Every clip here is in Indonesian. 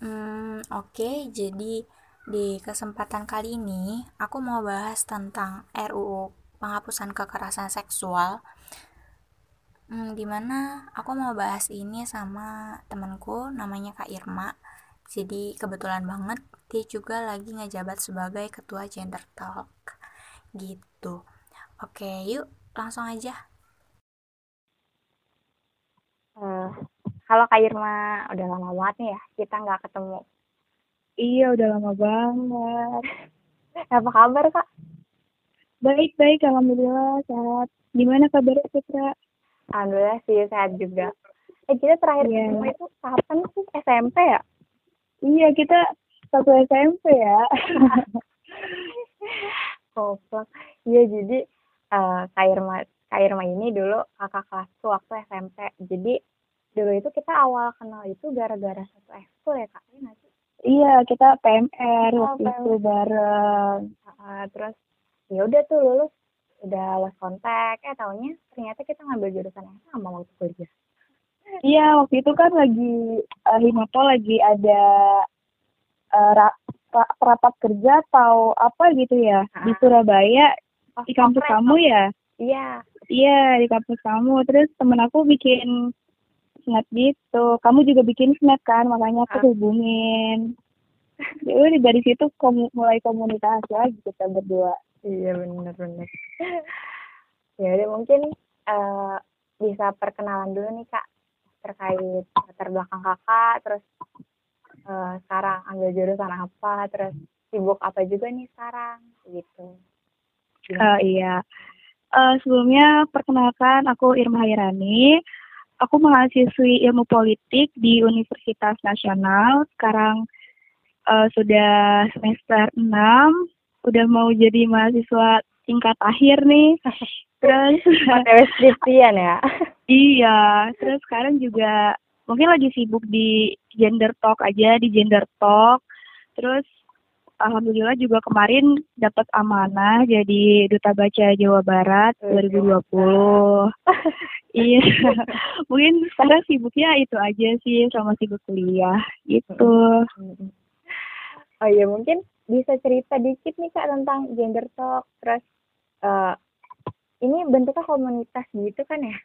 Hmm, oke. Jadi di kesempatan kali ini aku mau bahas tentang RUU penghapusan kekerasan seksual. Hmm, di mana aku mau bahas ini sama temanku namanya Kak Irma. Jadi kebetulan banget dia juga lagi ngejabat sebagai ketua Gender Talk. Gitu. Oke, yuk langsung aja. Uh, halo Kak Irma, udah lama banget nih ya kita nggak ketemu. Iya, udah lama banget. Apa kabar Kak? Baik, baik, alhamdulillah sehat. Gimana kabarnya Putra? Alhamdulillah sih sehat juga. Eh kita terakhir yeah. ketemu itu kapan sih? SMP ya? Iya, kita satu SMP ya. Koplak. Iya, jadi uh, Kak Irma Kak Irma ini dulu kakak kelasku waktu SMP. Jadi dulu itu kita awal kenal itu gara-gara satu ekskul ya kak? Iya iya kita PMR oh, waktu PMR. itu bareng. Uh, terus ya udah tuh lulus udah lost kontak eh tahunya ternyata kita ngambil jurusan yang sama waktu kuliah. Iya waktu itu kan lagi uh, Himapo lagi ada uh, ra, ra, rapat kerja atau apa gitu ya uh, di Surabaya oh, di kampus kamu ya? Iya. Iya di kampus kamu. Terus temen aku bikin snap gitu. Kamu juga bikin snap kan makanya aku ah. hubungin. Ya udah dari situ kom mulai komunikasi lagi kita berdua. Iya benar benar ya udah mungkin uh, bisa perkenalan dulu nih kak terkait latar belakang kakak terus uh, sekarang ambil jurusan apa terus sibuk apa juga nih sekarang gitu. Uh, iya. Uh, sebelumnya perkenalkan aku Irma Hairani aku mahasiswi ilmu politik di Universitas Nasional. Sekarang uh, sudah semester 6, udah mau jadi mahasiswa tingkat akhir nih. Terus skripsian ya? iya, terus sekarang juga mungkin lagi sibuk di gender talk aja, di gender talk. Terus alhamdulillah juga kemarin dapat amanah jadi duta baca Jawa Barat 2020. iya. Mungkin sekarang sibuknya itu aja sih sama sibuk kuliah gitu. Oh iya, mungkin bisa cerita dikit nih Kak tentang gender talk terus uh, ini bentuknya komunitas gitu kan ya?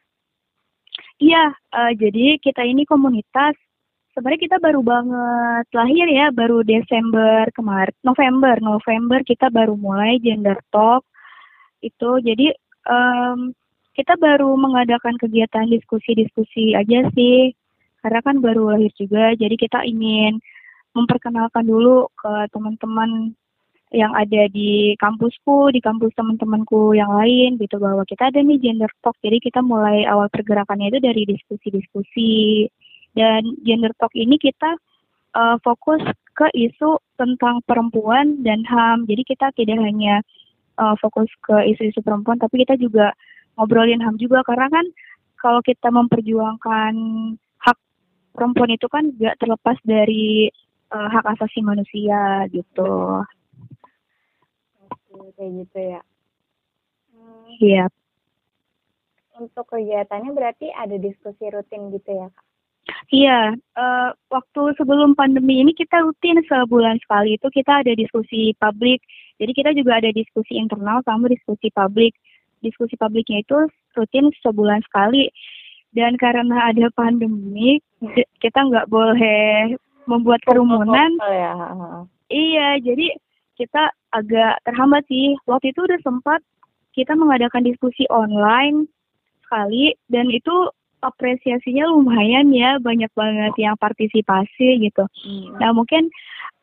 Iya, uh, jadi kita ini komunitas sebenarnya kita baru banget lahir ya, baru Desember kemarin, November, November kita baru mulai gender talk itu. Jadi um, kita baru mengadakan kegiatan diskusi-diskusi aja sih, karena kan baru lahir juga. Jadi kita ingin memperkenalkan dulu ke teman-teman yang ada di kampusku, di kampus teman-temanku yang lain gitu bahwa kita ada nih gender talk. Jadi kita mulai awal pergerakannya itu dari diskusi-diskusi dan gender talk ini kita uh, fokus ke isu tentang perempuan dan HAM. Jadi kita tidak hanya uh, fokus ke isu-isu perempuan, tapi kita juga ngobrolin HAM juga karena kan kalau kita memperjuangkan hak perempuan itu kan gak terlepas dari uh, hak asasi manusia gitu. Oke, kayak gitu ya. Iya. Hmm. Untuk kegiatannya berarti ada diskusi rutin gitu ya, Kak? Iya, uh, waktu sebelum pandemi ini kita rutin sebulan sekali itu kita ada diskusi publik. Jadi kita juga ada diskusi internal sama diskusi publik. Diskusi publiknya itu rutin sebulan sekali. Dan karena ada pandemi, kita nggak boleh membuat kerumunan. Ya. Iya, jadi kita agak terhambat sih. Waktu itu udah sempat kita mengadakan diskusi online sekali dan itu apresiasinya lumayan ya banyak banget yang partisipasi gitu. Hmm. Nah mungkin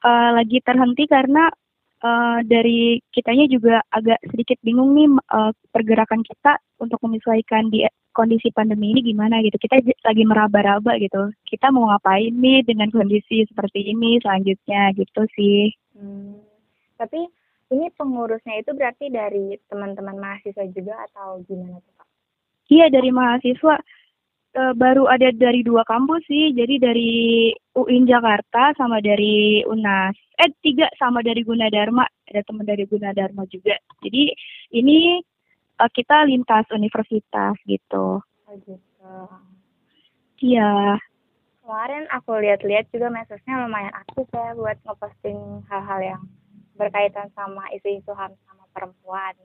uh, lagi terhenti karena uh, dari kitanya juga agak sedikit bingung nih uh, pergerakan kita untuk menyesuaikan di kondisi pandemi ini gimana gitu. Kita lagi meraba-raba gitu. Kita mau ngapain nih dengan kondisi seperti ini selanjutnya gitu sih. Hmm. Tapi ini pengurusnya itu berarti dari teman-teman mahasiswa juga atau gimana tuh Pak? Iya dari mahasiswa uh, baru ada dari dua kampus sih, jadi dari UIN Jakarta sama dari UNAS. Eh tiga sama dari Gunadarma, ada teman dari Gunadarma juga. Jadi ini uh, kita lintas universitas gitu. Oh gitu. Iya. kemarin aku lihat-lihat juga medsosnya lumayan aktif ya buat ngeposting hal-hal yang berkaitan sama isu-isu HAM sama perempuan.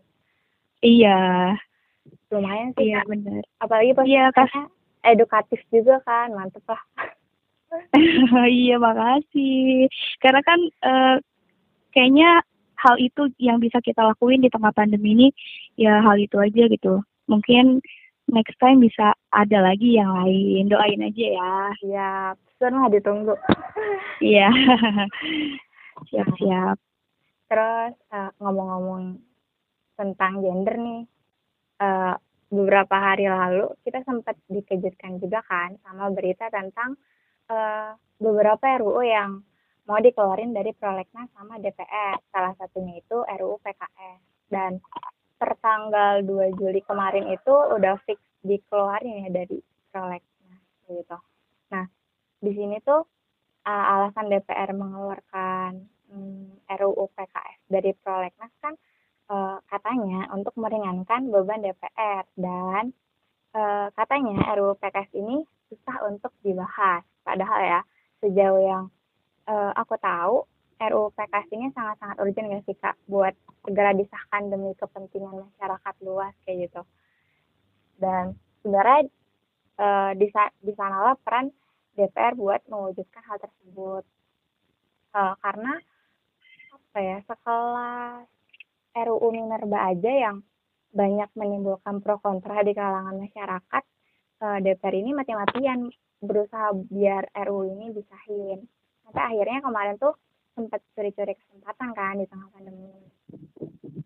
Iya. Lumayan sih, Iya, benar. Apalagi Iya, Kak. Edukatif juga kan, mantep lah. iya, makasih. Karena kan eh, kayaknya hal itu yang bisa kita lakuin di tengah pandemi ini ya hal itu aja gitu. Mungkin next time bisa ada lagi yang lain. Doain aja ya. Siap, senang ditunggu. Iya. Siap-siap. Terus eh, ngomong-ngomong tentang gender nih, eh, beberapa hari lalu kita sempat dikejutkan juga kan sama berita tentang eh, beberapa RUU yang mau dikeluarin dari prolegnas sama DPR. Salah satunya itu RUU PKS. Dan per tanggal 2 Juli kemarin itu udah fix dikeluarin ya dari prolegnas gitu. Nah, di sini tuh uh, alasan DPR mengeluarkan mm, RUU PKS dari prolegnas kan uh, katanya untuk meringankan beban DPR dan uh, katanya RUU PKS ini susah untuk dibahas. Padahal ya sejauh yang uh, aku tahu RUU PKS ini sangat-sangat urgent gak sih kak buat segera disahkan demi kepentingan masyarakat luas kayak gitu. Dan sebenarnya uh, di, peran DPR buat mewujudkan hal tersebut. Uh, karena apa ya sekelas RUU Minerba aja yang banyak menimbulkan pro kontra di kalangan masyarakat, uh, DPR ini mati-matian berusaha biar RUU ini disahin. Sampai akhirnya kemarin tuh sempat curi-curi kesempatan kan di tengah pandemi.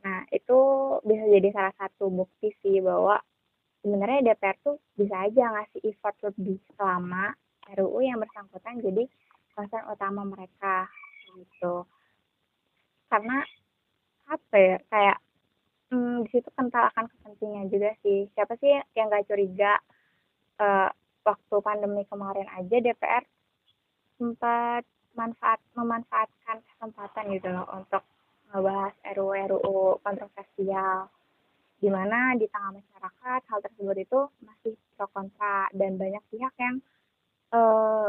Nah itu bisa jadi salah satu bukti sih bahwa sebenarnya DPR tuh bisa aja ngasih effort lebih selama RUU yang bersangkutan jadi concern utama mereka gitu karena apa ya kayak hmm, di situ kental akan kepentingan juga sih siapa sih yang gak curiga uh, waktu pandemi kemarin aja DPR sempat manfaat memanfaatkan kesempatan gitu loh untuk ngebahas RUU RUU kontroversial di mana di tengah masyarakat hal tersebut itu masih pro kontra dan banyak pihak yang e,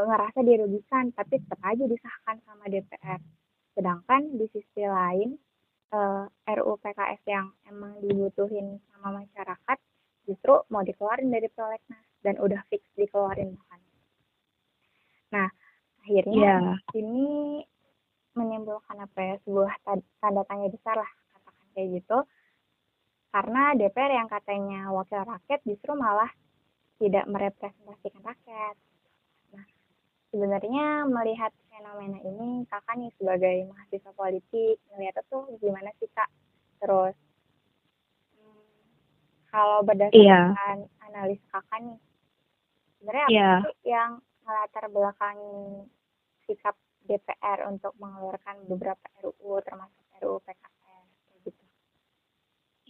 ngerasa dirugikan tapi tetap aja disahkan sama DPR. Sedangkan di sisi lain e, RUU PKS yang emang dibutuhin sama masyarakat justru mau dikeluarin dari prolegnas dan udah fix dikeluarin bahkan. Nah, akhirnya Iya. ini menimbulkan apa ya sebuah tanda tanya besar lah katakan kayak gitu karena DPR yang katanya wakil rakyat justru malah tidak merepresentasikan rakyat. Sebenarnya melihat fenomena ini, kakak nih sebagai mahasiswa politik, melihatnya tuh gimana sih kak? Terus, hmm, kalau berdasarkan analis kakak nih, sebenarnya apa Iya. sih yang melatar belakangi sikap DPR untuk mengeluarkan beberapa RUU termasuk RUU PKS gitu?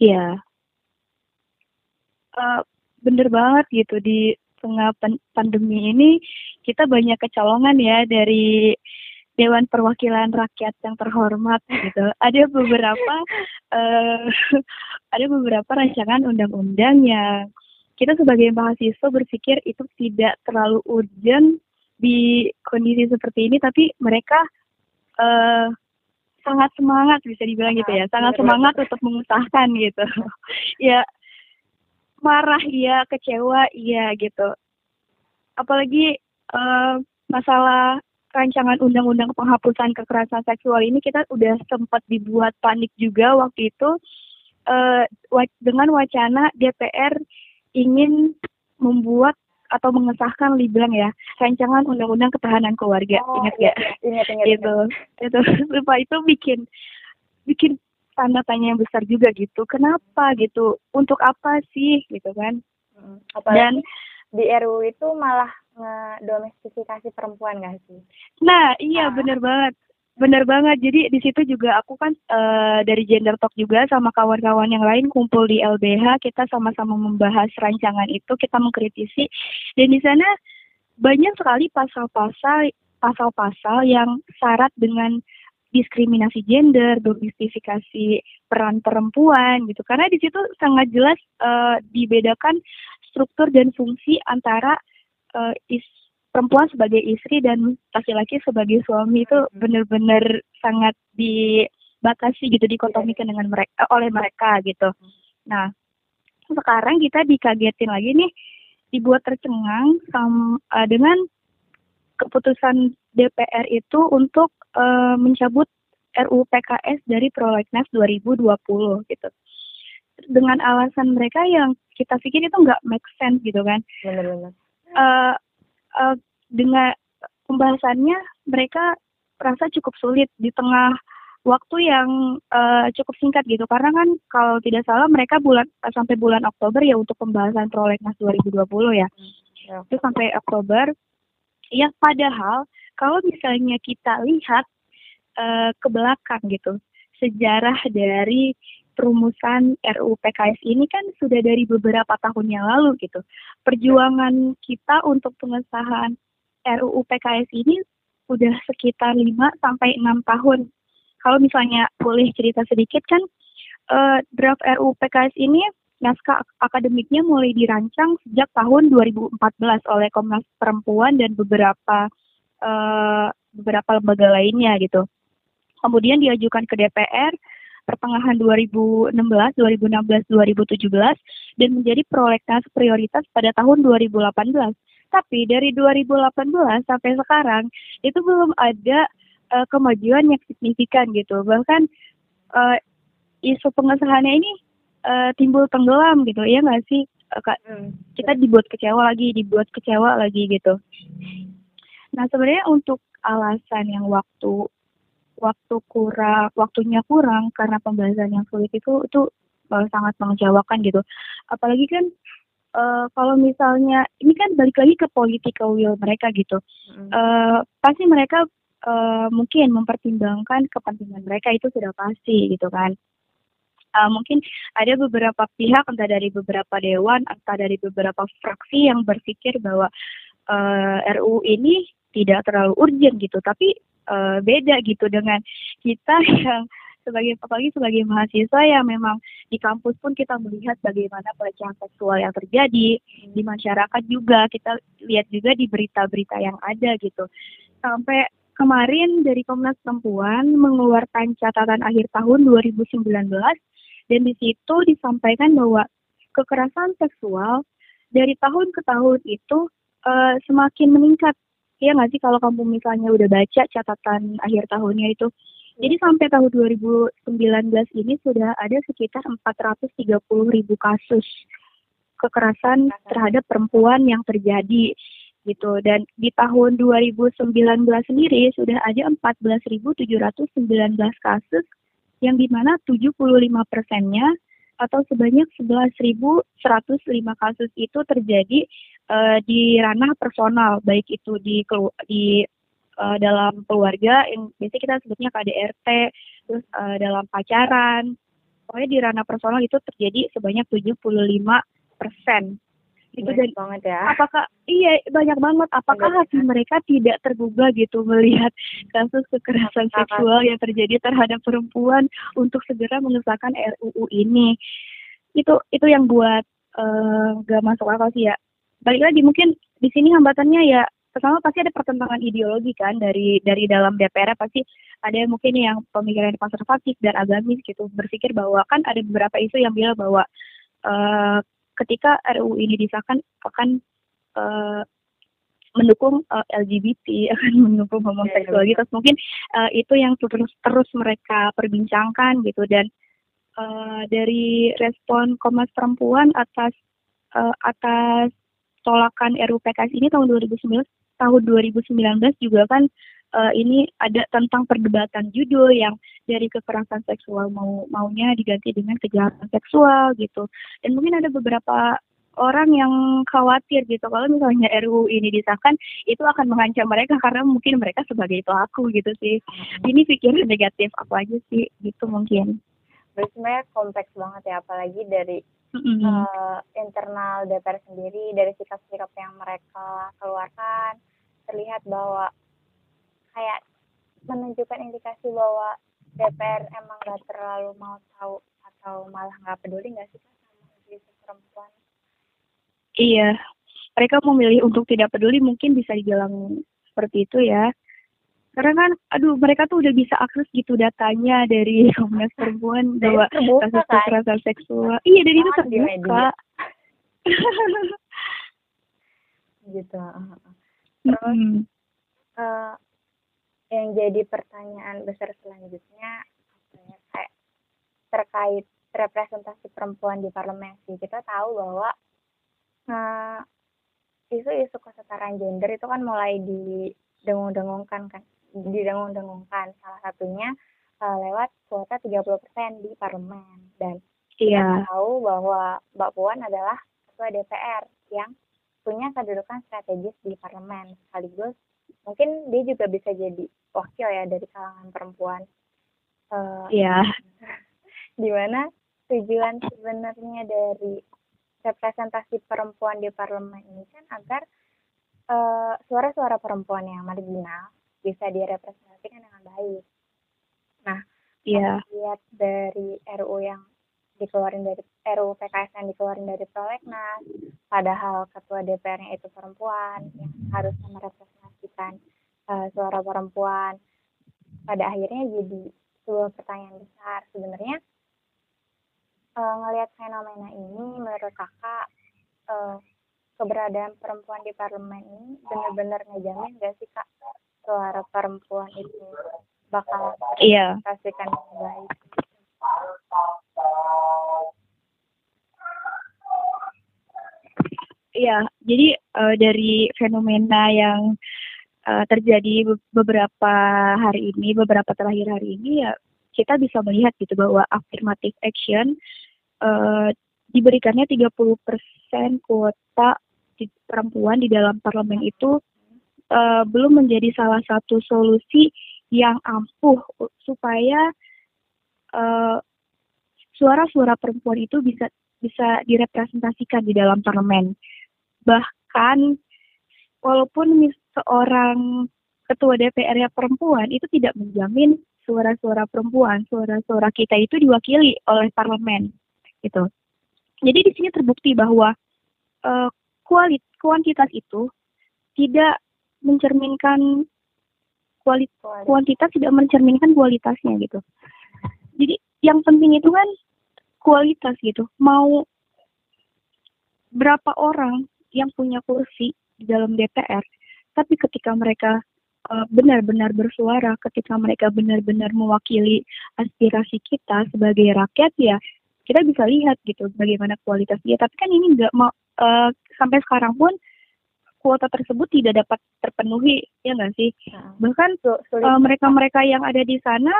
Iya. Eh, bener banget gitu di tengah pan- pandemi ini kita banyak kecolongan ya dari Dewan Perwakilan Rakyat yang terhormat gitu. Ada beberapa eh ada beberapa rancangan undang-undang yang kita sebagai mahasiswa berpikir itu tidak terlalu urgent di kondisi seperti ini, tapi mereka eh sangat semangat bisa dibilang gitu ya, sangat semangat untuk mengusahakan gitu. ya marah iya, kecewa iya gitu. Apalagi eh, masalah rancangan undang-undang penghapusan kekerasan seksual ini kita udah sempat dibuat panik juga waktu itu wa- dengan wacana DPR ingin membuat atau mengesahkan dibilang ya rancangan undang-undang ketahanan keluarga Oh, ingat iya, gak? iya. Ingat, ingat, itu itu lupa itu bikin bikin tanda tanya yang besar juga gitu. Kenapa gitu? Untuk apa sih? Gitu kan. Mm, Apalagi dan di RUU itu malah ngedomestifikasi perempuan gak sih? nah iya Ah. bener banget. Bener banget. Jadi di situ juga aku kan eh, dari gender talk juga sama kawan-kawan yang lain kumpul di LBH kita sama-sama membahas rancangan itu kita mengkritisi. Dan di sana banyak sekali pasal-pasal pasal-pasal yang syarat dengan diskriminasi gender, domestifikasi peran perempuan gitu. Karena di situ sangat jelas eh, dibedakan struktur dan fungsi antara eh, is perempuan sebagai istri dan laki-laki sebagai suami itu benar-benar sangat dibatasi gitu dikotomikan dengan mereka oleh mereka gitu. Nah, sekarang kita dikagetin lagi nih dibuat tercengang sam, eh, dengan keputusan DPR itu untuk eh, mencabut RUU PKS dari Prolegnas 2020 gitu. Dengan alasan mereka yang kita pikir itu nggak make sense gitu kan. bener-bener Eh, eh, dengan pembahasannya mereka rasa cukup sulit di tengah waktu yang eh, cukup singkat gitu karena kan kalau tidak salah mereka bulan sampai bulan Oktober ya untuk pembahasan prolegnas 2020 ya ya. itu sampai Oktober ya padahal kalau misalnya kita lihat eh, ke belakang gitu sejarah dari perumusan RUU PKS ini kan sudah dari beberapa tahun yang lalu gitu. Perjuangan kita untuk pengesahan RUU PKS ini udah sekitar 5 sampai 6 tahun. Kalau misalnya boleh cerita sedikit kan eh, draft RUU PKS ini naskah akademiknya mulai dirancang sejak tahun 2014 oleh Komnas Perempuan dan beberapa eh, beberapa lembaga lainnya gitu. Kemudian diajukan ke DPR pertengahan 2016, 2016, 2017 dan menjadi prolegnas prioritas pada tahun 2018. Tapi dari 2018 sampai sekarang itu belum ada eh, kemajuan yang signifikan gitu. Bahkan eh, isu pengesahannya ini eh, timbul tenggelam gitu ya nggak sih Eh, Kak? Hmm. kita dibuat kecewa lagi dibuat kecewa lagi gitu nah sebenarnya untuk alasan yang waktu waktu kurang waktunya kurang karena pembahasan yang sulit itu itu eh, sangat mengecewakan gitu apalagi kan eh, kalau misalnya ini kan balik lagi ke political will mereka gitu Hmm. eh pasti mereka eh, mungkin mempertimbangkan kepentingan mereka itu sudah pasti gitu kan. Eh, mungkin ada beberapa pihak entah dari beberapa dewan entah dari beberapa fraksi yang berpikir bahwa eh, RUU ini tidak terlalu urgent gitu, tapi eh, beda gitu dengan kita yang sebagai apalagi sebagai mahasiswa yang memang di kampus pun kita melihat bagaimana pelecehan seksual yang terjadi di masyarakat juga. Kita lihat juga di berita-berita yang ada gitu. Sampai kemarin dari Komnas Perempuan mengeluarkan catatan akhir tahun 2019 dan di situ disampaikan bahwa kekerasan seksual dari tahun ke tahun itu eh, semakin meningkat. Ya nggak sih kalau kamu misalnya udah baca catatan akhir tahunnya itu? Jadi sampai tahun 2019 ini sudah ada sekitar 430 ribu kasus kekerasan terhadap perempuan yang terjadi gitu. Dan di tahun 2019 sendiri sudah ada 14.719 kasus yang di mana 75 persennya atau sebanyak 11.105 kasus itu terjadi eh, di ranah personal baik itu di di eh, dalam keluarga yang biasanya kita sebutnya KDRT terus eh, dalam pacaran. Pokoknya di ranah personal itu terjadi sebanyak 75 persen itu dan Banyak banget ya. apakah iya banyak banget. Apakah Banyak hati mereka tidak tergugah gitu melihat kasus kekerasan Kakak. seksual yang terjadi terhadap perempuan untuk segera mengesahkan RUU ini? Itu itu yang buat eh, gak masuk akal sih ya. Balik lagi mungkin di sini hambatannya ya pertama pasti ada pertentangan ideologi kan dari dari dalam DPR pasti ada yang mungkin yang pemikiran konservatif dan agamis gitu. Berpikir bahwa kan ada beberapa isu yang bilang bahwa eh, ketika RUU ini disahkan akan eh, mendukung eh, LGBT akan mendukung homoseksualitas. Mungkin eh, itu yang terus terus mereka perbincangkan gitu. Dan eh, dari respon Komnas Perempuan atas eh, atas tolakan RUU PKS ini tahun 2019 tahun 2019 juga kan eh, ini ada tentang perdebatan judul yang dari kekerasan seksual mau maunya diganti dengan kejahatan seksual gitu. Dan mungkin ada beberapa orang yang khawatir gitu kalau misalnya RUU ini disahkan itu akan mengancam mereka karena mungkin mereka sebagai pelaku gitu sih. Ini pikiran negatif apa aja sih gitu mungkin. Sebenarnya kompleks banget ya apalagi dari Mm-mm. eh, internal DPR sendiri dari sikap-sikap yang mereka keluarkan terlihat bahwa kayak menunjukkan indikasi bahwa DPR emang gak terlalu mau tahu atau malah nggak peduli nggak sih sama isu perempuan? Iya, mereka memilih untuk tidak peduli mungkin bisa dibilang seperti itu ya karena kan aduh mereka tuh udah bisa akses gitu datanya dari Komnas Perempuan bahwa kasus kan? kekerasan seksual. Iya dari itu terbuka. gitu terus hmm. uh, yang jadi pertanyaan besar selanjutnya ya kayak terkait representasi perempuan di parlemen sih. Kita tahu bahwa uh, isu-isu kesetaraan gender itu kan mulai didengung-dengungkan kan didengung-dengungkan salah satunya uh, lewat kuota 30% di parlemen. Dan kita tahu bahwa Mbak Puan adalah ketua DPR yang punya kedudukan strategis di parlemen. Sekaligus mungkin dia juga bisa jadi wakil ya dari kalangan perempuan. Uh, iya. di mana tujuan sebenarnya dari representasi perempuan di parlemen ini kan agar uh, suara-suara perempuan yang marginal bisa direpresentasikan dengan baik. Nah, yeah. lihat dari RU yang dikeluarin dari RUU PKS yang dikeluarin dari prolegnas, padahal ketua DPR-nya itu perempuan yang harus merepresentasikan uh, suara perempuan. Pada akhirnya jadi sebuah pertanyaan besar sebenarnya uh, ngelihat fenomena ini menurut kakak uh, keberadaan perempuan di parlemen ini benar-benar ngejamin gak sih kak suara perempuan itu bakal iya. kasihkan yang baik. Iya, jadi uh, dari fenomena yang uh, terjadi beberapa hari ini, beberapa terakhir hari ini ya kita bisa melihat gitu bahwa affirmative action uh, diberikannya 30% kuota perempuan di dalam parlemen itu uh, belum menjadi salah satu solusi yang ampuh supaya suara suara-suara perempuan itu bisa bisa direpresentasikan di dalam parlemen. Bahkan walaupun seorang ketua DPR yang perempuan itu tidak menjamin suara-suara perempuan, suara-suara kita itu diwakili oleh parlemen, gitu. Jadi di sini terbukti bahwa uh, kualit kuantitas itu tidak mencerminkan kualitas. kuantitas tidak mencerminkan kualitasnya gitu. Jadi yang penting itu kan kualitas gitu. Mau berapa orang yang punya kursi di dalam DPR tapi ketika mereka uh, benar-benar bersuara ketika mereka benar-benar mewakili aspirasi kita sebagai rakyat ya kita bisa lihat gitu bagaimana kualitas dia. Tapi kan ini nggak mau uh, sampai sekarang pun kuota tersebut tidak dapat terpenuhi ya nggak sih? Nah, bahkan uh, mereka-mereka yang ada di sana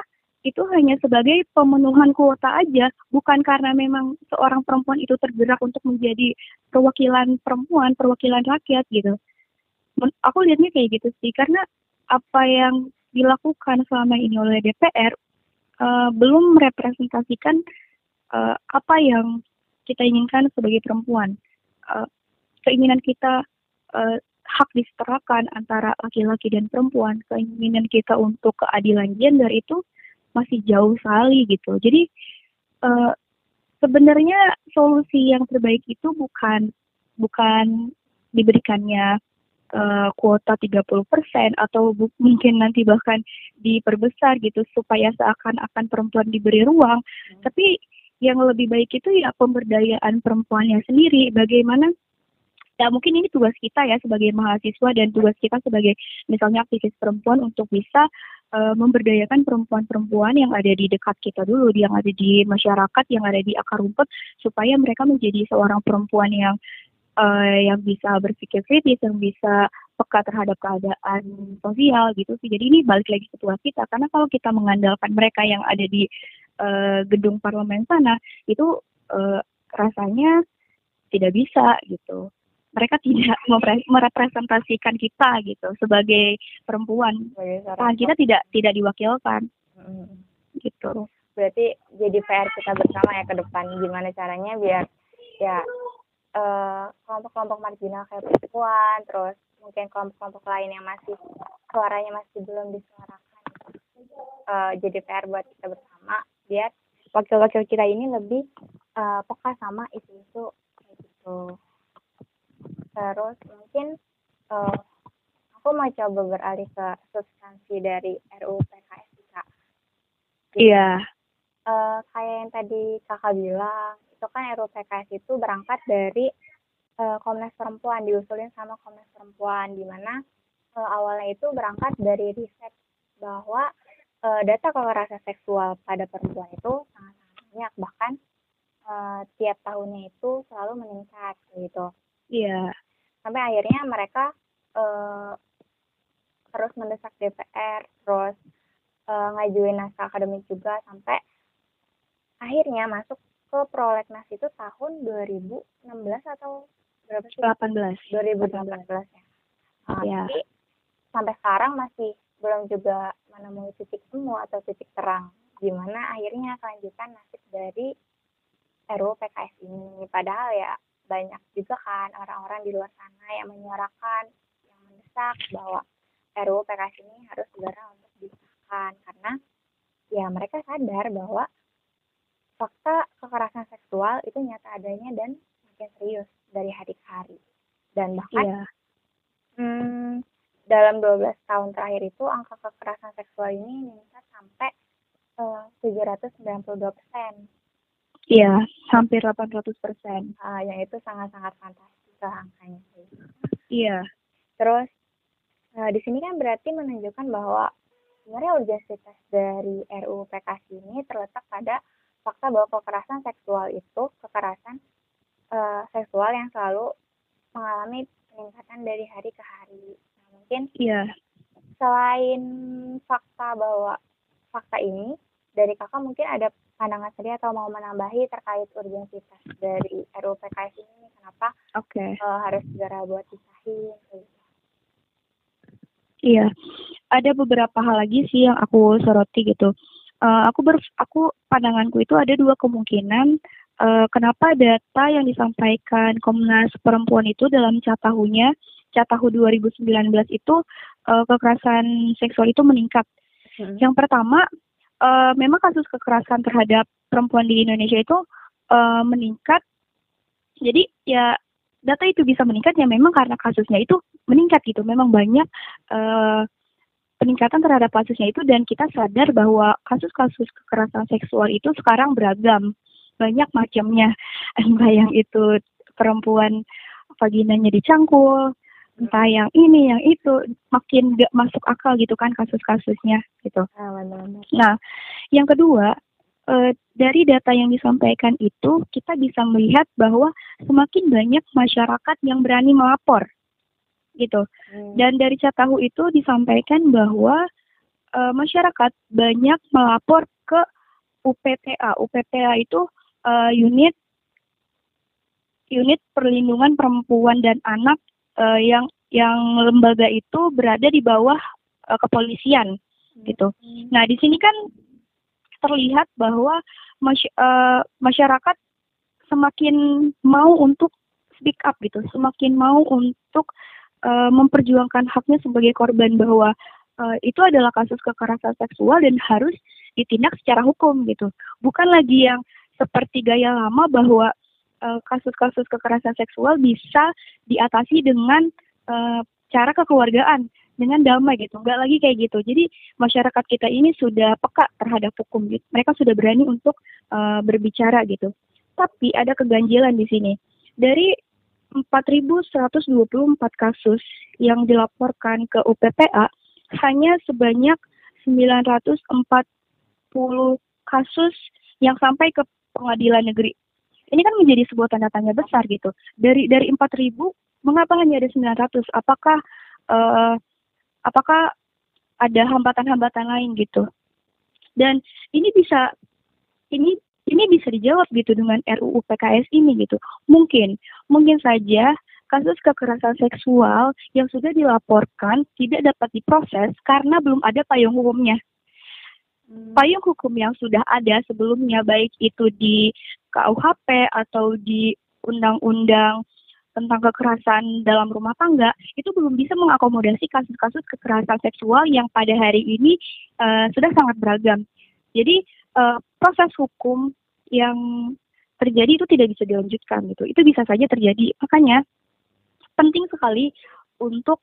itu hanya sebagai pemenuhan kuota aja bukan karena memang seorang perempuan itu tergerak untuk menjadi perwakilan perempuan perwakilan rakyat gitu. Aku lihatnya kayak gitu sih karena apa yang dilakukan selama ini oleh DPR uh, eh, belum merepresentasikan uh, apa yang kita inginkan sebagai perempuan. Uh, keinginan kita uh, hak disetarakan antara laki-laki dan perempuan, keinginan kita untuk keadilan gender itu masih jauh sekali gitu. Jadi uh, sebenarnya solusi yang terbaik itu bukan bukan diberikannya uh, kuota 30% atau bu- mungkin nanti bahkan diperbesar gitu supaya seakan-akan perempuan diberi ruang, hmm. tapi yang lebih baik itu ya pemberdayaan perempuannya sendiri. Bagaimana ya mungkin ini tugas kita ya sebagai mahasiswa dan tugas kita sebagai misalnya aktivis perempuan untuk bisa uh, memberdayakan perempuan-perempuan yang ada di dekat kita dulu, yang ada di masyarakat, yang ada di akar rumput, supaya mereka menjadi seorang perempuan yang uh, yang bisa berpikir kritis, yang bisa peka terhadap keadaan sosial gitu sih. Jadi ini balik lagi ke tugas kita, karena kalau kita mengandalkan mereka yang ada di uh, gedung parlemen sana, itu uh, rasanya tidak bisa gitu mereka tidak merepresentasikan kita gitu sebagai perempuan. Sebagai kita tidak tidak diwakilkan. Hmm. Gitu. Berarti jadi PR kita bersama ya ke depan gimana caranya biar ya kelompok kelompok-kelompok marginal kayak perempuan, terus mungkin kelompok-kelompok lain yang masih suaranya masih belum disuarakan. Uh, jadi PR buat kita bersama biar wakil-wakil kita ini lebih uh, peka sama isu-isu kayak gitu. Terus mungkin uh, aku mau coba beralih ke substansi dari RUU PKS kak iya uh, kayak yang tadi kakak bilang itu kan RUU PKS itu berangkat dari uh, Komnas Perempuan diusulin sama Komnas Perempuan di mana uh, awalnya itu berangkat dari riset bahwa uh, data kekerasan seksual pada perempuan itu sangat-sangat banyak bahkan uh, tiap tahunnya itu selalu meningkat gitu. Iya. Sampai akhirnya mereka uh, terus mendesak DPR, terus uh, ngajuin naskah akademik juga sampai akhirnya masuk ke prolegnas itu tahun 2016 atau berapa sih? 18. 2018 ya. Nah, ya. Tapi sampai sekarang masih belum juga menemui titik temu atau titik terang gimana akhirnya kelanjutan nasib dari RUU PKS ini padahal ya banyak juga kan orang-orang di luar sana yang menyuarakan yang mendesak bahwa RUU PKS ini harus segera untuk disahkan karena ya mereka sadar bahwa fakta kekerasan seksual itu nyata adanya dan makin serius dari hari ke hari dan bahkan yeah. hmm, dalam 12 tahun terakhir itu angka kekerasan seksual ini meningkat sampai uh, 792 persen. Iya, hampir 800 persen. Uh, yang itu sangat-sangat fantastis angkanya. Iya. Terus uh, di sini kan berarti menunjukkan bahwa sebenarnya urgensitas dari RUU PKS ini terletak pada fakta bahwa kekerasan seksual itu kekerasan uh, seksual yang selalu mengalami peningkatan dari hari ke hari mungkin iya selain fakta bahwa fakta ini dari kakak mungkin ada pandangan sendiri atau mau menambahi terkait urgensitas dari RUU PKS ini kenapa okay. uh, eh, harus segera buat disahin gitu. Iya, ada beberapa hal lagi sih yang aku soroti gitu. Uh, aku ber, aku pandanganku itu ada dua kemungkinan uh, kenapa data yang disampaikan Komnas Perempuan itu dalam catahunya tahun 2019 itu uh, kekerasan seksual itu meningkat. Hmm. Yang pertama, uh, memang kasus kekerasan terhadap perempuan di Indonesia itu uh, meningkat. Jadi ya data itu bisa meningkat ya memang karena kasusnya itu meningkat gitu. Memang banyak uh, peningkatan terhadap kasusnya itu dan kita sadar bahwa kasus-kasus kekerasan seksual itu sekarang beragam. Banyak macamnya. Entah yang itu perempuan vaginanya dicangkul, entah yang ini yang itu makin gak masuk akal gitu kan kasus-kasusnya gitu. Ah, nah, yang kedua e, dari data yang disampaikan itu kita bisa melihat bahwa semakin banyak masyarakat yang berani melapor gitu. Hmm. Dan dari Catahu itu disampaikan bahwa e, masyarakat banyak melapor ke UPTA. UPTA itu e, unit unit perlindungan perempuan dan anak uh, yang yang lembaga itu berada di bawah uh, kepolisian gitu. Hmm. Nah di sini kan terlihat bahwa masy uh, masyarakat semakin mau untuk speak up gitu, semakin mau untuk uh, memperjuangkan haknya sebagai korban bahwa uh, itu adalah kasus kekerasan seksual dan harus ditindak secara hukum gitu. Bukan lagi yang seperti gaya lama bahwa Eh, kasus-kasus kekerasan seksual bisa diatasi dengan uh, cara kekeluargaan dengan damai gitu nggak lagi kayak gitu. Jadi masyarakat kita ini sudah peka terhadap hukum gitu. Mereka sudah berani untuk uh, berbicara gitu. Tapi ada keganjilan di sini. Dari 4.124 kasus yang dilaporkan ke UPPA hanya sebanyak 940 kasus yang sampai ke pengadilan negeri ini kan menjadi sebuah tanda tanya besar gitu. Dari dari 4000 mengapa hanya ada 900? Apakah uh, apakah ada hambatan-hambatan lain gitu? Dan ini bisa ini ini bisa dijawab gitu dengan RUU PKS ini gitu. Mungkin mungkin saja kasus kekerasan seksual yang sudah dilaporkan tidak dapat diproses karena belum ada payung hukumnya. Hmm. Payung hukum yang sudah ada sebelumnya baik itu di KUHP atau di undang-undang tentang kekerasan dalam rumah tangga itu belum bisa mengakomodasi kasus-kasus kekerasan seksual yang pada hari ini uh, sudah sangat beragam. Jadi uh, proses hukum yang terjadi itu tidak bisa dilanjutkan gitu. Itu bisa saja terjadi. Makanya penting sekali untuk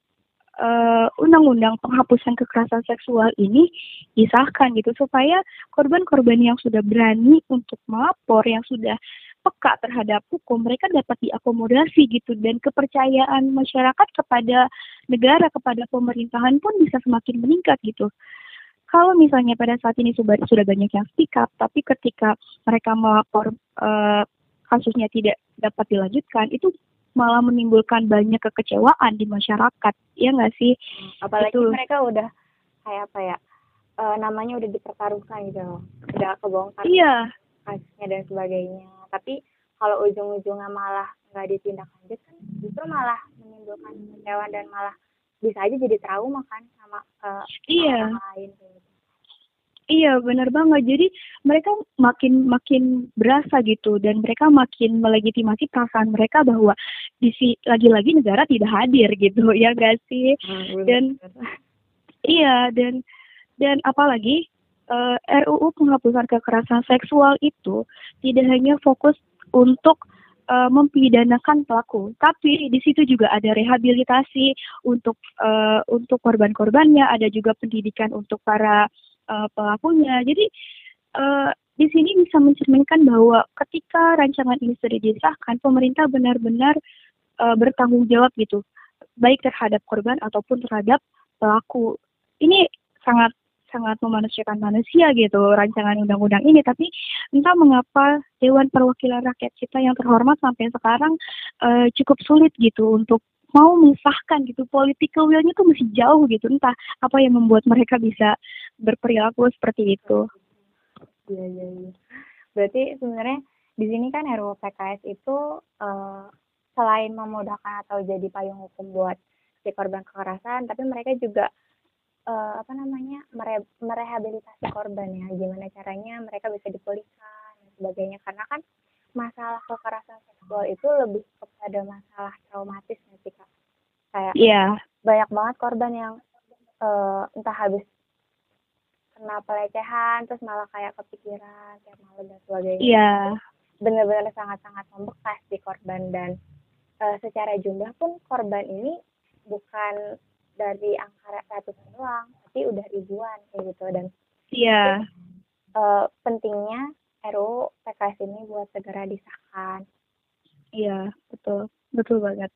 uh, undang-undang penghapusan kekerasan seksual ini disahkan gitu supaya korban-korban yang sudah berani untuk melapor yang sudah peka terhadap hukum mereka dapat diakomodasi gitu. Dan kepercayaan masyarakat kepada negara kepada pemerintahan pun bisa semakin meningkat gitu. Kalau misalnya pada saat ini sudah sudah banyak yang speak up tapi ketika mereka melapor uh, kasusnya tidak dapat dilanjutkan itu malah menimbulkan banyak kekecewaan di masyarakat ya nggak sih apalagi itu. mereka udah kayak apa ya uh, namanya udah dipertaruhkan gitu loh udah kebongkar iya kasusnya dan sebagainya tapi kalau ujung-ujungnya malah nggak ditindak lanjut kan justru malah menimbulkan kekecewaan dan malah bisa aja jadi trauma kan sama uh, iya. orang lain gitu. Iya benar banget. Jadi mereka makin makin berasa gitu dan mereka makin melegitimasi perasaan mereka bahwa di si lagi-lagi negara tidak hadir gitu ya gak sih? Hmm, dan iya dan dan apalagi uh, eh, RUU penghapusan kekerasan seksual itu tidak hanya fokus untuk uh, mempidanakan pelaku, tapi di situ juga ada rehabilitasi untuk uh, untuk korban-korbannya, ada juga pendidikan untuk para uh, pelakunya. Jadi uh, di sini bisa mencerminkan bahwa ketika rancangan ini sudah disahkan, pemerintah benar-benar uh, bertanggung jawab gitu, baik terhadap korban ataupun terhadap pelaku. Ini sangat sangat memanusiakan manusia gitu rancangan undang-undang ini tapi entah mengapa Dewan Perwakilan Rakyat kita yang terhormat sampai sekarang uh, cukup sulit gitu untuk mau mengesahkan gitu political will-nya tuh masih jauh gitu entah apa yang membuat mereka bisa berperilaku seperti itu. Iya iya iya. Berarti sebenarnya di sini kan RUU PKS itu uh, selain memudahkan atau jadi payung hukum buat si korban kekerasan, tapi mereka juga uh, apa namanya mere merehabilitasi korban ya gimana caranya mereka bisa dipulihkan dan sebagainya karena kan masalah kekerasan seksual itu lebih kepada masalah traumatis nanti kak kayak yeah. banyak banget korban yang uh, entah habis kena pelecehan terus malah kayak kepikiran kayak malu dan sebagainya yeah. benar-benar sangat-sangat membekas di korban dan uh, secara jumlah pun korban ini bukan dari angka ratusan doang tapi udah ribuan kayak gitu dan iya yeah. uh, pentingnya RUU PKS ini buat segera disahkan. Iya betul. Betul banget.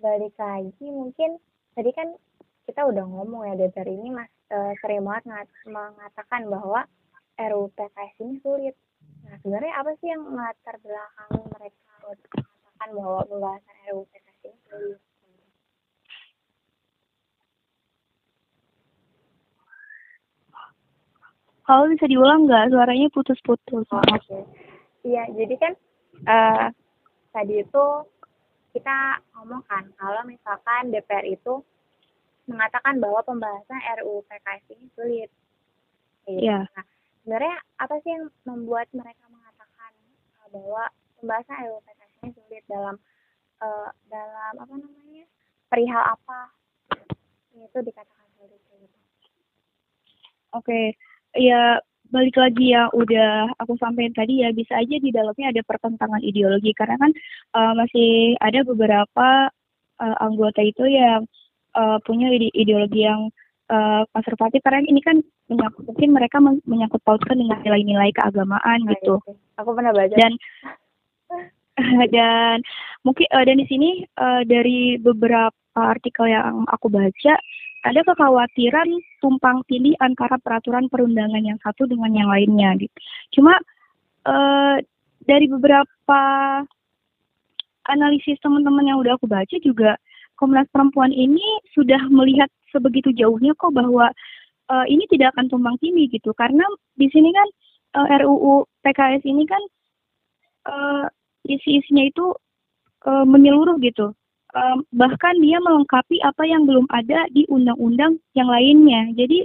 Balik lagi mungkin tadi kan kita udah ngomong ya DPR ini mas uh, sering banget ngat, mengatakan bahwa RUU PKS ini sulit. Nah sebenarnya apa sih yang melatar belakang mereka mengatakan bahwa pembahasan RUU PKS ini sulit Kalau bisa diulang nggak? Suaranya putus-putus. Oh, Oke. Okay. Iya, jadi kan uh, tadi itu kita ngomong kan kalau misalkan DPR itu mengatakan bahwa pembahasan RUU PKS ini sulit. Iya. Nah, sebenarnya apa sih yang membuat mereka mengatakan uh, bahwa pembahasan RUU PKS ini sulit dalam uh, dalam apa namanya perihal apa itu dikatakan sulit gitu. Oke. Okay ya balik lagi ya udah aku sampaikan tadi ya bisa aja di dalamnya ada pertentangan ideologi karena kan uh, masih ada beberapa uh, anggota itu yang uh, punya ide ideologi yang uh, konservatif karena ini kan menyangkut, mungkin mereka menyangkut pautkan dengan nilai-nilai keagamaan nah, gitu. Itu. Aku pernah baca. Dan dan mungkin uh, dan di sini uh, dari beberapa artikel yang aku baca ada kekhawatiran tumpang tindih antara peraturan perundangan yang satu dengan yang lainnya gitu. Cuma uh, dari beberapa analisis teman-teman yang udah aku baca juga Komnas Perempuan ini sudah melihat sebegitu jauhnya kok bahwa uh, ini tidak akan tumpang tindih gitu karena di sini kan eh, RUU PKS ini kan uh, isi-isinya itu uh, menyeluruh gitu um, bahkan dia melengkapi apa yang belum ada di undang-undang yang lainnya. Jadi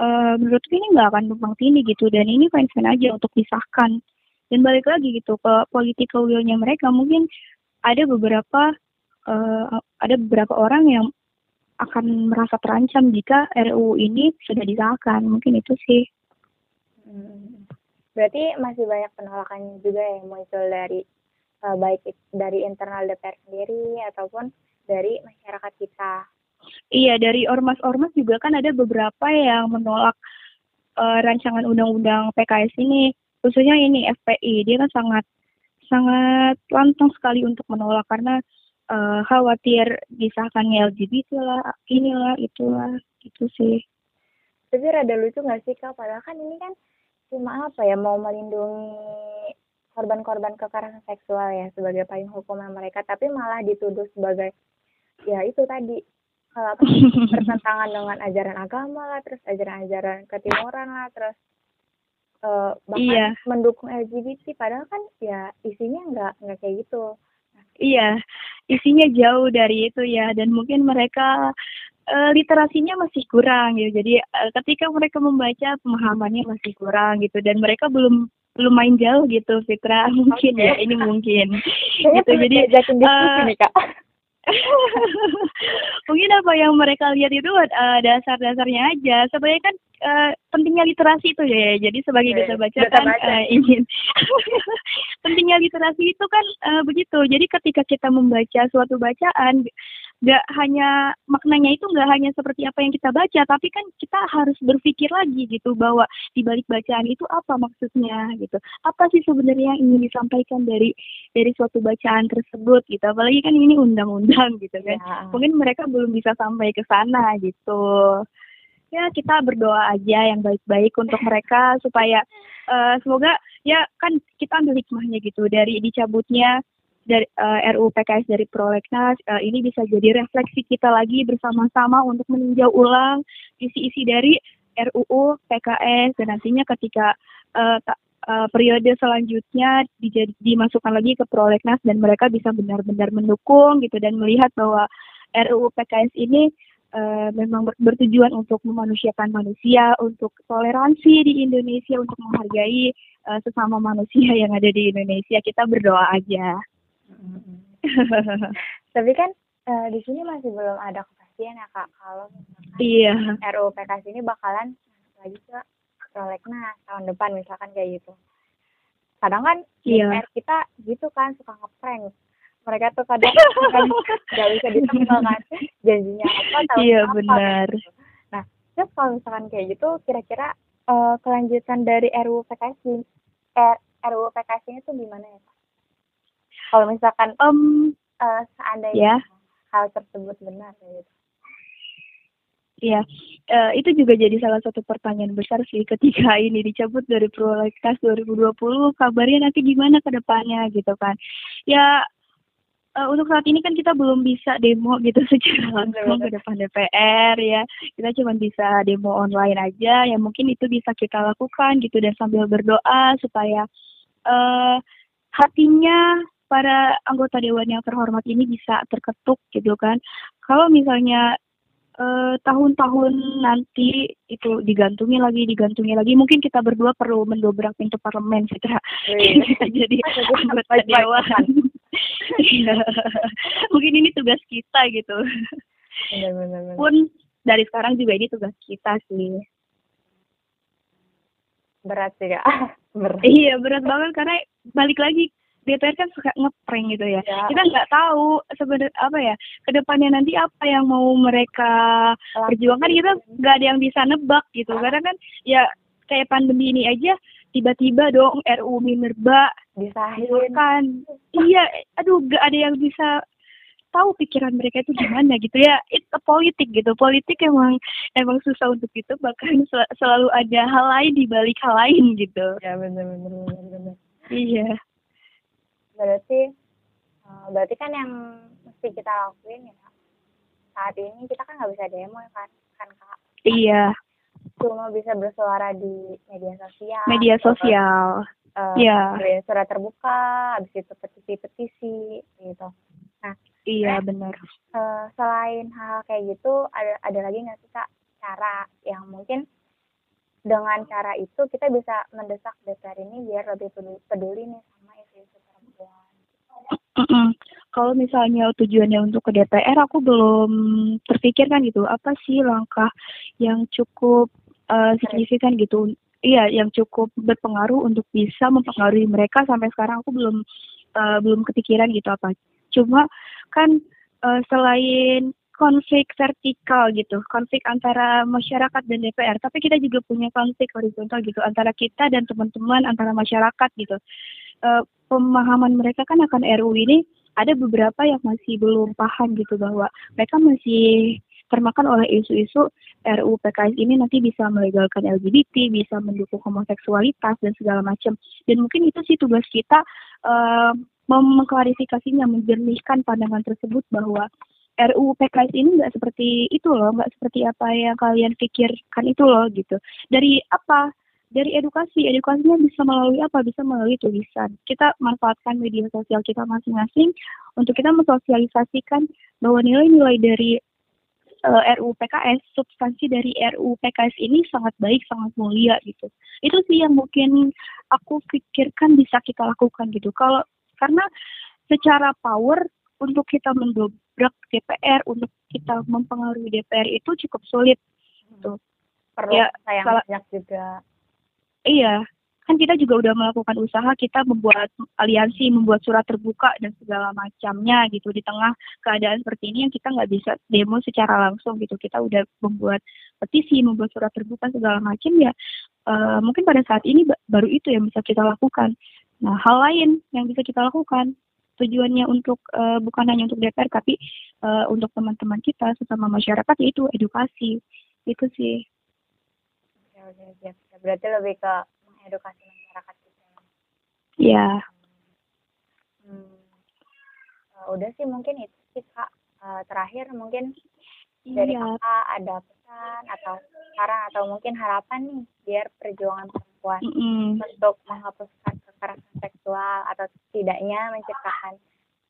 uh, menurutku ini nggak akan tumpang tindih gitu dan ini fine-fine aja untuk disahkan. Dan balik lagi gitu ke political will-nya mereka mungkin ada beberapa uh, ada beberapa orang yang akan merasa terancam jika RUU ini sudah disahkan. Mungkin itu sih. Hmm. Berarti masih banyak penolakan juga yang muncul dari uh, baik dari internal DPR sendiri ataupun dari masyarakat kita. Iya, dari ormas-ormas juga kan ada beberapa yang menolak uh, rancangan undang-undang PKS ini, khususnya ini FPI. Dia kan sangat sangat lantang sekali untuk menolak karena uh, khawatir disahkannya LGBT lah, inilah, itulah, itu sih. Tapi rada lucu nggak sih kak? Padahal kan ini kan cuma apa ya mau melindungi korban-korban kekerasan seksual ya sebagai payung hukum mereka, tapi malah dituduh sebagai ya itu tadi kalau apa bertentangan dengan ajaran agama lah, terus ajaran-ajaran ketimuran lah, terus uh, bahkan iya. mendukung LGBT padahal kan ya isinya nggak nggak kayak gitu iya isinya jauh dari itu ya dan mungkin mereka uh, literasinya masih kurang gitu jadi uh, ketika mereka membaca pemahamannya masih kurang gitu dan mereka belum main jauh gitu Fitra mungkin okay. ya ini mungkin gitu jadi uh, nih, Kak. mungkin apa yang mereka lihat itu uh, dasar-dasarnya aja sebenarnya kan uh, pentingnya literasi itu ya jadi sebagai okay. baca kan uh, ingin pentingnya literasi itu kan uh, begitu jadi ketika kita membaca suatu bacaan nggak hanya maknanya itu nggak hanya seperti apa yang kita baca tapi kan kita harus berpikir lagi gitu bahwa di balik bacaan itu apa maksudnya gitu. Apa sih sebenarnya yang ingin disampaikan dari dari suatu bacaan tersebut gitu? Apalagi kan ini undang-undang gitu kan. Ya. mungkin mereka belum bisa sampai ke sana gitu. Ya kita berdoa aja yang baik-baik untuk mereka supaya uh, semoga ya kan kita ambil hikmahnya gitu dari dicabutnya dari uh, eh, RUU PKS dari Prolegnas uh, ini bisa jadi refleksi kita lagi bersama-sama untuk meninjau ulang isi-isi dari RUU PKS dan nantinya ketika uh, uh, periode selanjutnya dijad, dimasukkan lagi ke Prolegnas dan mereka bisa benar-benar mendukung gitu dan melihat bahwa RUU PKS ini memang bertujuan untuk memanusiakan manusia, untuk toleransi di Indonesia, untuk menghargai uh, sesama manusia yang ada di Indonesia. Kita berdoa aja. Tapi kan uh, di sini masih belum ada kepastian ya kak kalau misalkan iya. RUU PKS ini bakalan lagi ke prolegnas tahun depan misalkan kayak gitu. Kadang kan iya. DPR kita gitu kan suka ngeprank. Mereka tuh kadang kan nggak bisa ditebak kan janjinya apa tahun iya, apa. benar. Gitu. Nah, terus kalau misalkan kayak gitu kira-kira uh, kelanjutan dari RUU PKS di eh, RUU PKS ini tuh gimana ya? Kalau misalkan um, uh, seandainya yeah. hal tersebut benar gitu Iya, uh, itu juga jadi salah satu pertanyaan besar sih ketika ini dicabut dari prolegnas 2020, kabarnya nanti gimana ke depannya gitu kan. Ya, uh, untuk saat ini kan kita belum bisa demo gitu secara langsung ke depan DPR ya. Kita cuma bisa demo online aja, ya mungkin itu bisa kita lakukan gitu dan sambil berdoa supaya uh, hatinya para anggota dewan yang terhormat ini bisa terketuk gitu kan. Kalau misalnya eh, tahun-tahun nanti itu digantungi lagi, digantungi lagi, mungkin kita berdua perlu mendobrak pintu parlemen kita, kita jadi anggota dewan. Iya. mungkin ini tugas kita gitu. Pun dari sekarang juga ini tugas kita sih. Berat sih kak. Berat. Iya berat banget karena balik lagi DPR kan suka ngeprank gitu ya. ya. Kita nggak tahu sebenarnya apa ya ke depannya nanti apa yang mau mereka perjuangkan kita nggak ada yang bisa nebak gitu. Karena kan ya kayak pandemi ini aja tiba-tiba dong RU Minerba disahkan. Iya, aduh nggak ada yang bisa tahu pikiran mereka itu gimana gitu ya. Itu politik gitu. Politik emang emang susah untuk itu bahkan sel selalu ada hal lain di balik hal lain gitu. Ya benar benar benar. Iya berarti uh, berarti kan yang mesti kita lakuin ya saat ini kita kan nggak bisa demo ya kan kan kak? Iya. Cuma bisa bersuara di media sosial media sosial. uh, yeah. surat terbuka habis itu petisi-petisi gitu. Nah iya eh, benar. uh, selain hal kayak gitu ada ada lagi nggak sih kak cara yang mungkin dengan cara itu kita bisa mendesak DPR ini biar lebih peduli, peduli nih Mm-mm. Kalau misalnya tujuannya untuk ke DPR, aku belum terpikirkan gitu. Apa sih langkah yang cukup uh, signifikan gitu? Iya, yang cukup berpengaruh untuk bisa mempengaruhi mereka. Sampai sekarang aku belum uh, belum kepikiran gitu apa. Cuma kan uh, selain konflik vertikal gitu, konflik antara masyarakat dan DPR, tapi kita juga punya konflik horizontal gitu antara kita dan teman-teman antara masyarakat gitu. Uh, pemahaman mereka kan akan RUU ini ada beberapa yang masih belum paham gitu bahwa mereka masih termakan oleh isu-isu RUU PKS ini nanti bisa melegalkan LGBT, bisa mendukung homoseksualitas dan segala macam. Dan mungkin itu sih tugas kita uh, mengklarifikasinya, menjernihkan pandangan tersebut bahwa RUU PKS ini nggak seperti itu loh, nggak seperti apa yang kalian pikirkan itu loh gitu. Dari apa? Dari edukasi, edukasinya bisa melalui apa? Bisa melalui tulisan. Kita manfaatkan media sosial kita masing-masing untuk kita mensosialisasikan bahwa nilai-nilai dari uh, eh, RUU PKS, substansi dari RUU PKS ini sangat baik, sangat mulia gitu. Itu sih yang mungkin aku pikirkan bisa kita lakukan gitu. Kalau karena secara power untuk kita mendobrak DPR, untuk kita mempengaruhi DPR itu cukup sulit. Gitu. Perlu ya, sayang banyak juga. Iya, kan kita juga udah melakukan usaha kita membuat aliansi membuat surat terbuka dan segala macamnya gitu. Di tengah keadaan seperti ini yang kita nggak bisa demo secara langsung gitu. Kita udah membuat petisi membuat surat terbuka segala macam ya uh, mungkin pada saat ini baru itu yang bisa kita lakukan. Nah hal lain yang bisa kita lakukan tujuannya untuk uh, bukan hanya untuk DPR tapi uh, untuk teman-teman kita sesama masyarakat yaitu edukasi. Itu sih oke berarti lebih ke edukasi masyarakat kita Iya. Hmm. Uh, udah sih mungkin itu sih kak. Uh, terakhir mungkin dari iya. kakak ada pesan atau saran atau mungkin harapan nih biar perjuangan perempuan mm -hmm. untuk menghapuskan kekerasan seksual atau tidaknya menciptakan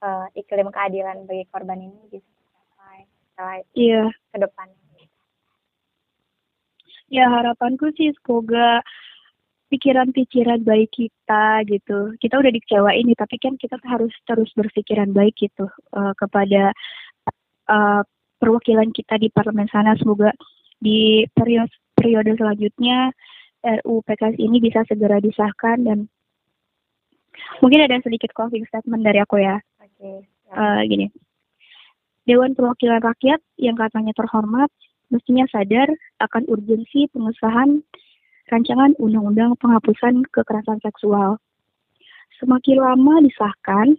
uh, iklim keadilan bagi korban ini bisa sampai setelah iya. ke depan. Ya harapanku sih semoga pikiran-pikiran baik kita gitu. Kita udah dikecewain nih, tapi kan kita harus terus berpikiran baik gitu uh, kepada uh, perwakilan kita di parlemen sana. Semoga di periode periode selanjutnya RUU PKS ini bisa segera disahkan dan mungkin ada sedikit closing statement dari aku ya. Oke. Okay. Uh, gini. Dewan Perwakilan Rakyat yang katanya terhormat mestinya sadar akan urgensi pengesahan rancangan undang-undang penghapusan kekerasan seksual. Semakin lama disahkan,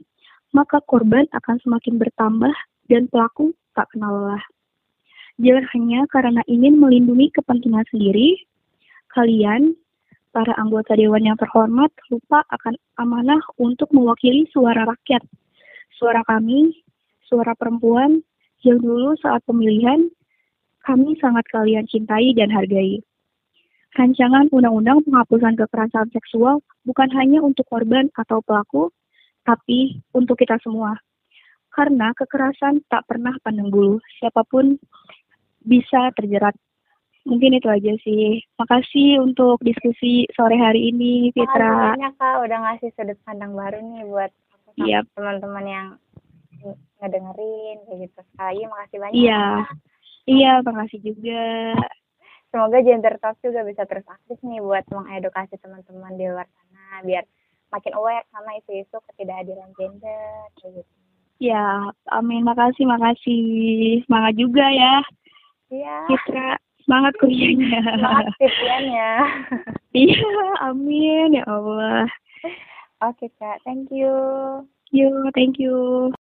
maka korban akan semakin bertambah dan pelaku tak kenal lelah. Jangan hanya karena ingin melindungi kepentingan sendiri, kalian, para anggota dewan yang terhormat, lupa akan amanah untuk mewakili suara rakyat. Suara kami, suara perempuan, yang dulu saat pemilihan, kami sangat kalian cintai dan hargai. Rancangan undang-undang penghapusan kekerasan seksual bukan hanya untuk korban atau pelaku, tapi untuk kita semua. Karena kekerasan tak pernah pandang bulu, siapa pun bisa terjerat. Mungkin itu aja sih. Makasih untuk diskusi sore hari ini, Fitra. Makasih Kak, udah ngasih sudut pandang baru nih buat yep. teman-teman yang ngedengerin kayak gitu. Sekali makasih banyak. Iya. Iya, makasih juga semoga gender talk juga bisa terus aktif nih buat mengedukasi teman-teman di luar sana biar makin aware sama isu-isu ketidakadilan gender kayak gitu. Ya, amin. Makasih, makasih. Semangat juga ya. Iya. Kita semangat kuliahnya. Semangat kuliahnya. iya, amin ya Allah. Oke, Kak. Thank you. Yo, thank you.